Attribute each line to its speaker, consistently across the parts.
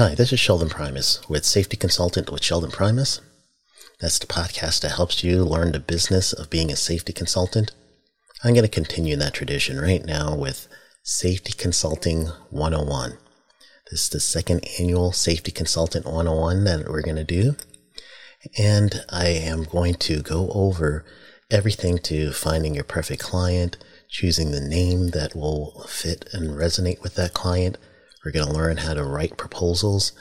Speaker 1: Hi, this is Sheldon Primus with Safety Consultant with Sheldon Primus. That's the podcast that helps you learn the business of being a safety consultant. I'm going to continue that tradition right now with Safety Consulting 101. This is the second annual Safety Consultant 101 that we're going to do. And I am going to go over everything to finding your perfect client, choosing the name that will fit and resonate with that client. We're going to learn how to write proposals.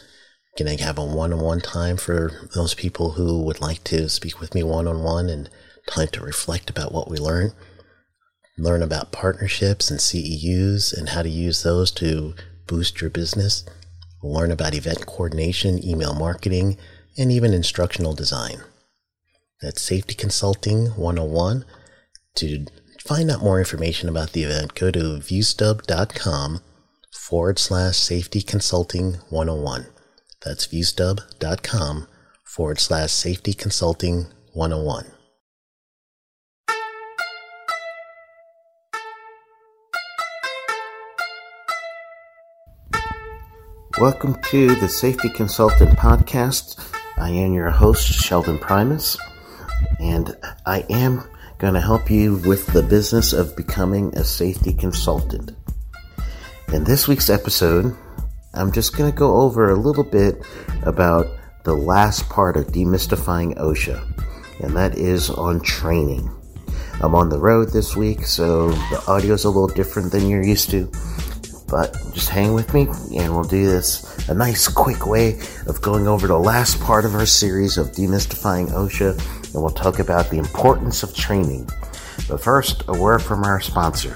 Speaker 1: Going to have a one-on-one time for those people who would like to speak with me one-on-one and time to reflect about what we learn. Learn about partnerships and CEUs and how to use those to boost your business. Learn about event coordination, email marketing, and even instructional design. That's Safety Consulting 101. To find out more information about the event, go to viewstub.com forward slash safety consulting 101. That's viewstub.com forward slash safety consulting 101. Welcome to the Safety Consultant Podcast. I am your host, Sheldon Primus, and I am going to help you with the business of becoming a safety consultant. In this week's episode, I'm just going to go over a little bit about the last part of demystifying OSHA, and that is on training. I'm on the road this week, so the audio is a little different than you're used to. But just hang with me, and we'll do this a nice, quick way of going over the last part of our series of demystifying OSHA, and we'll talk about the importance of training. But first, a word from our sponsor.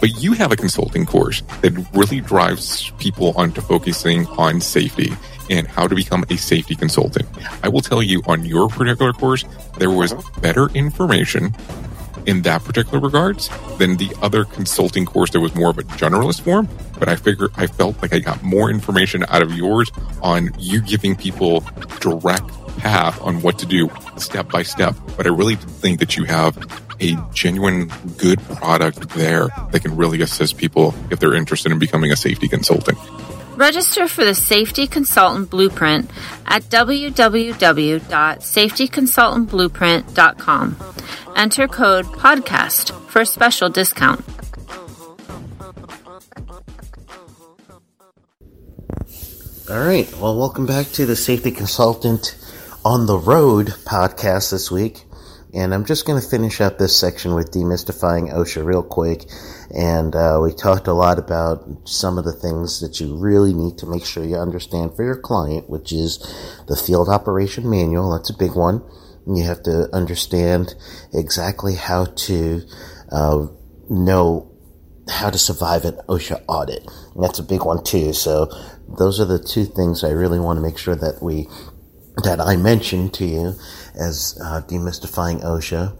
Speaker 2: But you have a consulting course that really drives people onto focusing on safety and how to become a safety consultant. I will tell you on your particular course, there was better information in that particular regards than the other consulting course that was more of a generalist form. But I figure I felt like I got more information out of yours on you giving people direct path on what to do step by step. But I really think that you have a genuine good product there that can really assist people if they're interested in becoming a safety consultant.
Speaker 3: Register for the Safety Consultant Blueprint at www.safetyconsultantblueprint.com. Enter code PODCAST for a special discount.
Speaker 1: All right. Well, welcome back to the Safety Consultant on the Road podcast this week. And I'm just going to finish up this section with demystifying OSHA real quick. And uh, we talked a lot about some of the things that you really need to make sure you understand for your client, which is the field operation manual. That's a big one. You have to understand exactly how to uh, know how to survive an OSHA audit. And that's a big one too. So those are the two things I really want to make sure that we that I mentioned to you as uh, demystifying OSHA.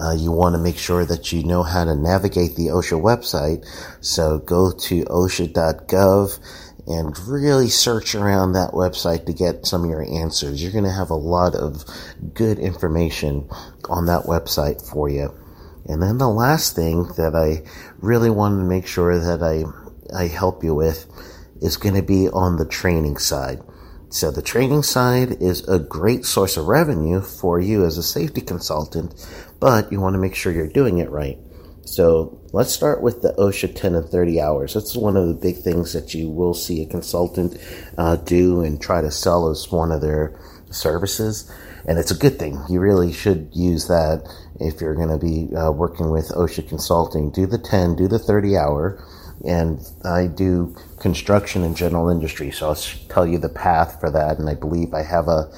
Speaker 1: Uh, you want to make sure that you know how to navigate the OSHA website. So go to OSHA.gov and really search around that website to get some of your answers. You're going to have a lot of good information on that website for you. And then the last thing that I really want to make sure that I, I help you with is going to be on the training side. So the training side is a great source of revenue for you as a safety consultant, but you want to make sure you're doing it right. So let's start with the OSHA 10 and 30 hours. That's one of the big things that you will see a consultant uh, do and try to sell as one of their services. And it's a good thing. You really should use that if you're going to be uh, working with OSHA consulting. Do the 10, do the 30 hour and I do construction and general industry. So I'll tell you the path for that. And I believe I have a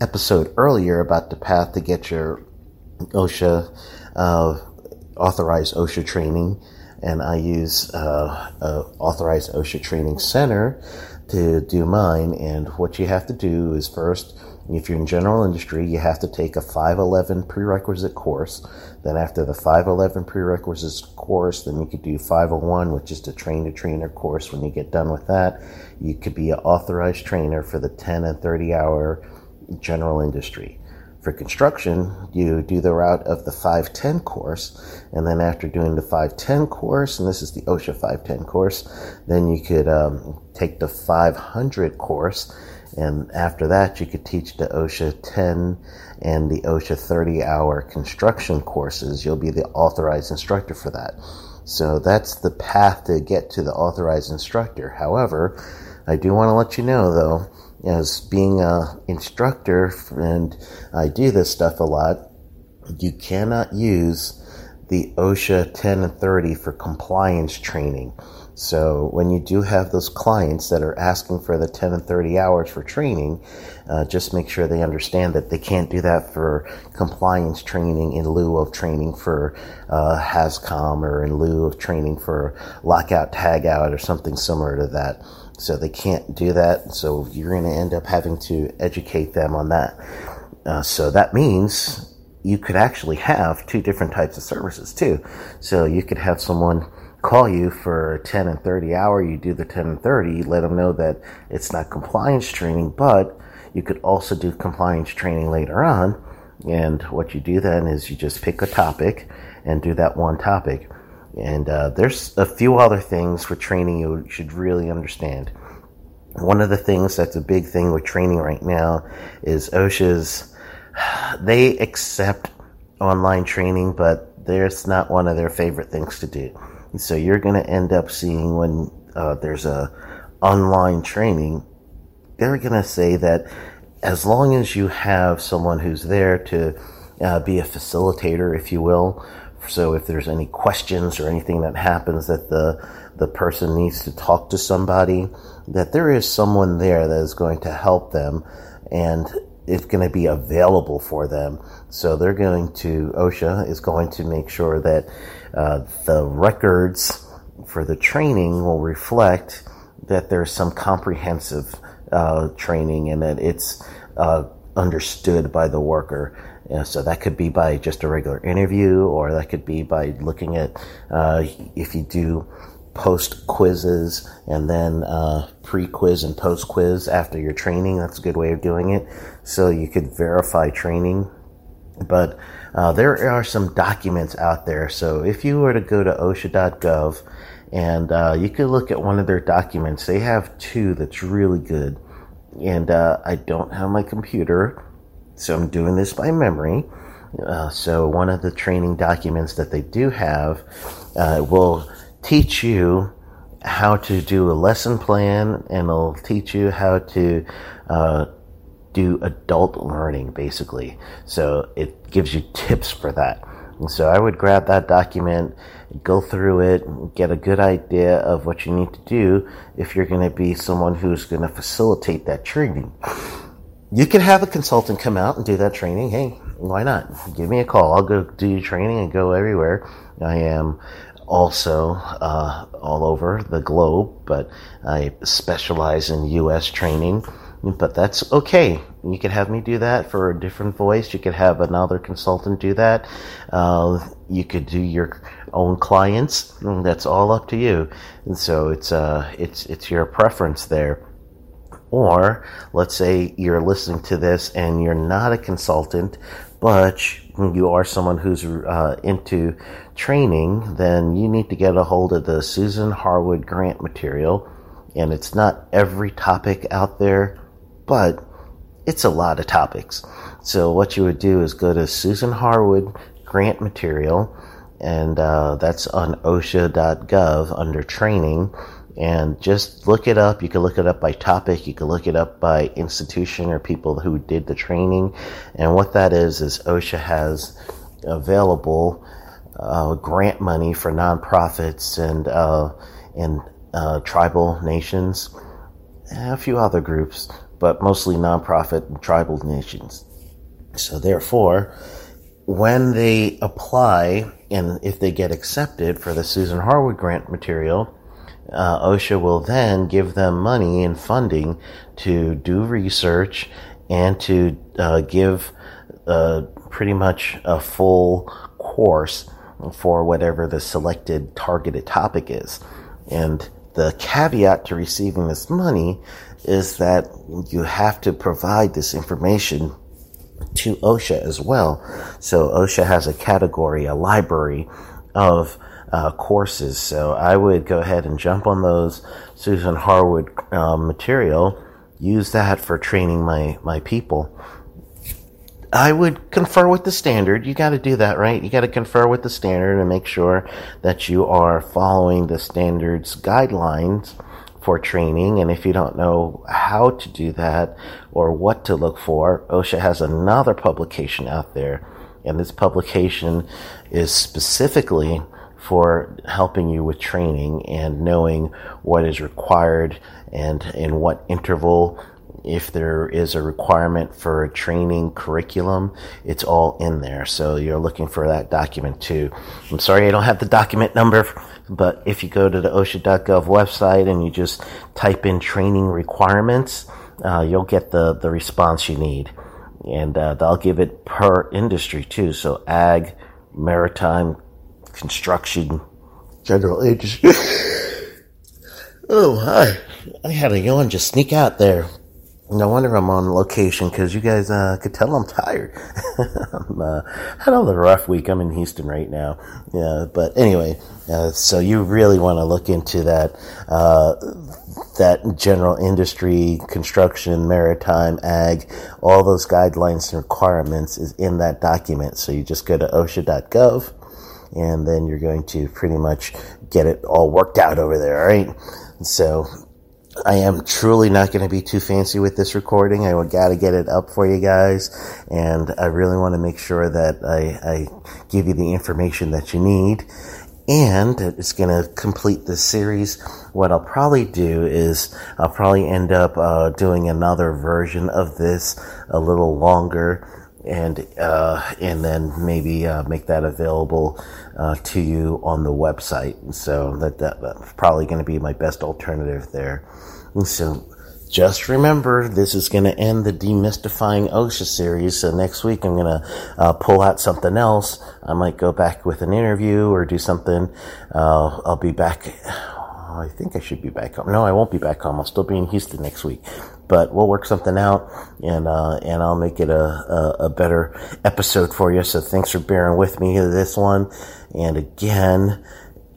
Speaker 1: episode earlier about the path to get your OSHA uh, authorized OSHA training. And I use uh, authorized OSHA training center to do mine. And what you have to do is first, if you're in general industry, you have to take a 511 prerequisite course. Then after the 511 prerequisites course, then you could do 501, which is the train to trainer course. When you get done with that, you could be an authorized trainer for the 10 and 30 hour general industry. For construction, you do the route of the 510 course, and then after doing the 510 course, and this is the OSHA 510 course, then you could um, take the 500 course, and after that, you could teach the OSHA 10 and the OSHA 30 hour construction courses. You'll be the authorized instructor for that. So that's the path to get to the authorized instructor. However, I do want to let you know though, as being a instructor and I do this stuff a lot, you cannot use the OSHA 10 and 30 for compliance training. So when you do have those clients that are asking for the 10 and 30 hours for training, uh, just make sure they understand that they can't do that for compliance training in lieu of training for uh, HAZCOM or in lieu of training for lockout tagout or something similar to that. So they can't do that. So you're going to end up having to educate them on that. Uh, so that means you could actually have two different types of services too. So you could have someone call you for 10 and 30 hour, you do the 10 and 30, let them know that it's not compliance training, but you could also do compliance training later on. And what you do then is you just pick a topic and do that one topic. And uh, there's a few other things for training you should really understand. One of the things that's a big thing with training right now is OSHA's, they accept online training, but there's not one of their favorite things to do. So you're going to end up seeing when uh, there's a online training, they're going to say that as long as you have someone who's there to uh, be a facilitator, if you will, so if there's any questions or anything that happens that the the person needs to talk to somebody, that there is someone there that is going to help them and it's going to be available for them. So they're going to OSHA is going to make sure that uh, the records for the training will reflect that there's some comprehensive uh, training and that it's uh, understood by the worker. So that could be by just a regular interview, or that could be by looking at uh, if you do post quizzes and then uh, pre quiz and post quiz after your training. That's a good way of doing it. So you could verify training. But uh, there are some documents out there. So if you were to go to OSHA.gov and uh, you could look at one of their documents, they have two that's really good. And uh, I don't have my computer, so I'm doing this by memory. Uh, so one of the training documents that they do have uh, will teach you how to do a lesson plan and it'll teach you how to uh, do adult learning basically. So it gives you tips for that. And so I would grab that document, go through it, get a good idea of what you need to do if you're going to be someone who's going to facilitate that training. You could have a consultant come out and do that training. Hey, why not? Give me a call. I'll go do your training and go everywhere. I am also uh, all over the globe, but I specialize in U.S. training. But that's okay. You could have me do that for a different voice. You could have another consultant do that. Uh, you could do your own clients. That's all up to you. And so it's uh, it's it's your preference there. Or let's say you're listening to this and you're not a consultant, but you are someone who's uh, into training, then you need to get a hold of the Susan Harwood grant material. And it's not every topic out there, but it's a lot of topics. So what you would do is go to Susan Harwood grant material, and uh, that's on OSHA.gov under training and just look it up. You can look it up by topic. You can look it up by institution or people who did the training. And what that is, is OSHA has available uh, grant money for nonprofits and, uh, and uh, tribal nations, a few other groups, but mostly nonprofit and tribal nations. So therefore, when they apply and if they get accepted for the Susan Harwood grant material, uh, OSHA will then give them money and funding to do research and to uh, give uh, pretty much a full course for whatever the selected targeted topic is. And the caveat to receiving this money is that you have to provide this information to OSHA as well. So OSHA has a category, a library of uh, courses. So I would go ahead and jump on those Susan Harwood um, material, use that for training my, my people. I would confer with the standard. You got to do that, right? You got to confer with the standard and make sure that you are following the standards guidelines for training. And if you don't know how to do that or what to look for, OSHA has another publication out there. And this publication is specifically for helping you with training and knowing what is required and in what interval if there is a requirement for a training curriculum, it's all in there. So you're looking for that document too. I'm sorry I don't have the document number, but if you go to the OSHA.gov website and you just type in training requirements, uh, you'll get the, the response you need. And uh, they'll give it per industry too. So ag, maritime, construction, general industry. oh, hi. I had a yawn just sneak out there. No wonder I'm on location because you guys uh, could tell I'm tired. I'm uh, had a rough week. I'm in Houston right now. Yeah, but anyway, uh, so you really want to look into that uh, that general industry, construction, maritime, ag, all those guidelines and requirements is in that document. So you just go to OSHA.gov, and then you're going to pretty much get it all worked out over there. All right. So I am truly not going to be too fancy with this recording. I got to get it up for you guys, and I really want to make sure that I, I give you the information that you need. And it's going to complete this series. What I'll probably do is I'll probably end up uh, doing another version of this a little longer and uh, and then maybe uh, make that available uh, to you on the website. So that, that that's probably going to be my best alternative there. So just remember, this is going to end the demystifying OSHA series. So next week, I'm going to uh, pull out something else. I might go back with an interview or do something. Uh, I'll be back. I think I should be back home. No, I won't be back home. I'll still be in Houston next week, but we'll work something out and, uh, and I'll make it a, a, a, better episode for you. So thanks for bearing with me this one. And again,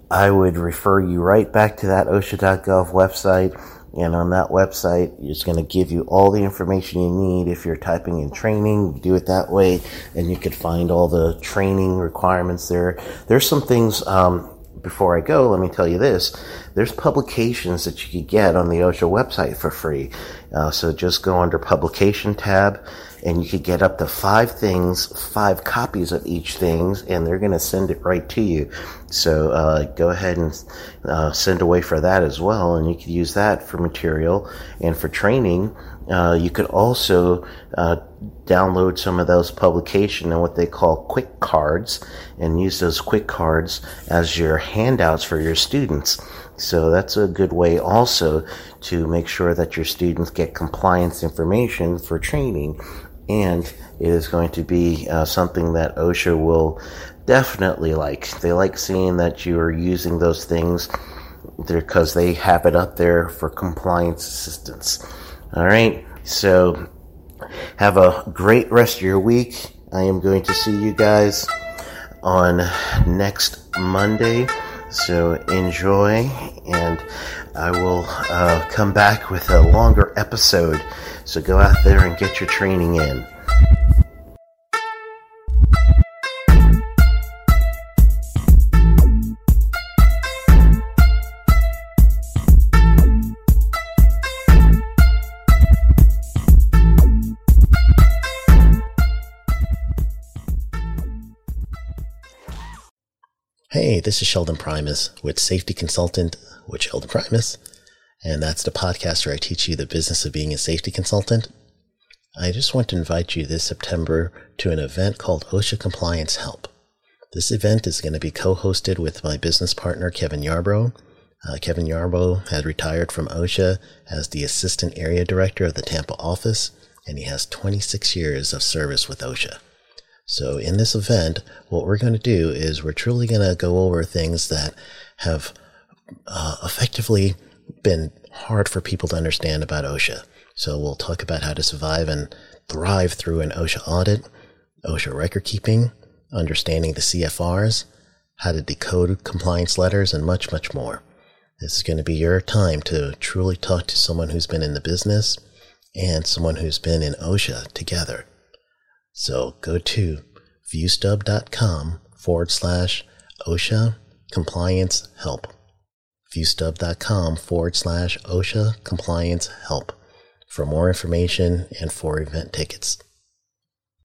Speaker 1: I would refer you right back to that OSHA.gov website. And on that website, it's going to give you all the information you need. If you're typing in training, do it that way, and you could find all the training requirements there. There's some things, um, before I go, let me tell you this. There's publications that you could get on the OSHA website for free. Uh, so just go under publication tab and you could get up to five things, five copies of each things, and they're going to send it right to you. So uh, go ahead and uh, send away for that as well, and you could use that for material and for training. Uh, you could also uh, download some of those publication and what they call quick cards and use those quick cards as your handouts for your students. So that's a good way also to make sure that your students get compliance information for training. And it is going to be uh, something that OSHA will definitely like. They like seeing that you are using those things because they have it up there for compliance assistance. All right. So have a great rest of your week. I am going to see you guys on next Monday. So enjoy, and I will uh, come back with a longer episode. So go out there and get your training in. This is Sheldon Primus with Safety Consultant with Sheldon Primus, and that's the podcast where I teach you the business of being a safety consultant. I just want to invite you this September to an event called OSHA Compliance Help. This event is going to be co hosted with my business partner, Kevin Yarbrough.
Speaker 4: Uh, Kevin Yarbrough had retired from OSHA as the Assistant Area Director of the Tampa office, and he has 26 years of service with OSHA. So, in this event, what we're going to do is we're truly going to go over things that have uh, effectively been hard for people to understand about OSHA. So, we'll talk about how to survive and thrive through an OSHA audit, OSHA record keeping, understanding the CFRs, how to decode compliance letters, and much, much more. This is going to be your time to truly talk to someone who's been in the business and someone who's been in OSHA together. So go to viewstub.com forward slash OSHA compliance help. Viewstub.com forward slash OSHA compliance help for more information and for event tickets.